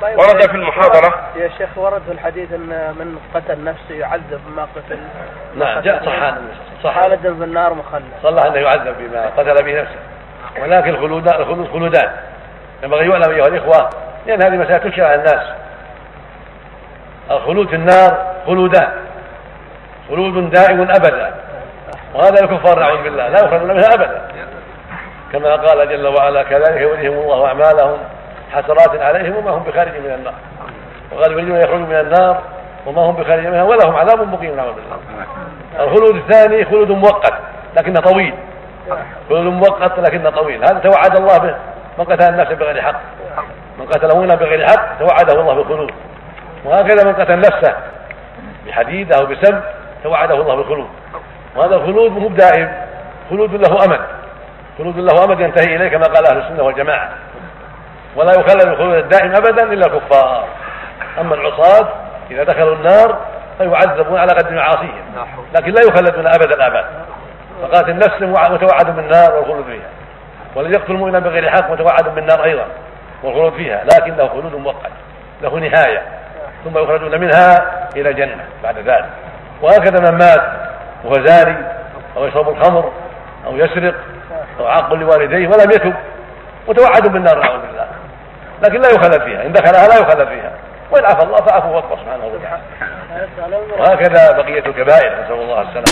طيب ورد في المحاضرة. يا شيخ ورد في الحديث إن من قتل نفسه يعذب بما قتل نعم جاء صح صح خالدا في النار مخلد. صلح انه يعذب بما قتل به نفسه. ولكن الخلود الخلود خلودان ينبغي يعلم أيها الإخوة لأن هذه مسائل تشكل على الناس. الخلود في النار خلودان. خلود دائم أبدا. وهذا الكفار نعوذ بالله لا يخرجون منها أبدا. كما قال جل وعلا كذلك يريهم الله أعمالهم حسرات عليهم وما هم بخارج من النار. وقال يريدون ان يخرجوا من النار وما هم بخارج منها ولهم عذاب مقيم نعوذ بالله. الخلود الثاني خلود مؤقت لكنه طويل. خلود مؤقت لكنه طويل. هذا توعد الله به. من قتل النفس بغير حق. من قتل مؤمنا بغير حق توعده الله بالخلود. وهكذا من قتل نفسه بحديد أو بسم توعده الله بالخلود. وهذا الخلود مو دائم خلود له أمد. خلود له أمد ينتهي إليه كما قال أهل السنة والجماعة. ولا يخلد الخلود الدائم ابدا إلا الكفار أما العصاة إذا دخلوا النار فيعذبون على قدر معاصيهم لكن لا يخلدون ابد الابد فقالت النفس متوعد بالنار والخلود فيها. والذي يقتل المؤمن بغير حق متوعد بالنار أيضا والخلود فيها لكنه خلود مؤقت له نهاية. ثم يخرجون منها إلى الجنة بعد ذلك. وهكذا من مات وهو زاني أو يشرب الخمر أو يسرق أو عاق لوالديه ولم يتب. متوعد بالنار نعوذ بالله. لكن لا يخلد فيها إن دخلها لا يخلد فيها. وإن عفى الله فعفو واكبر سبحانه وتعالى. وهكذا بقية الكبائر نسأل الله السلامة.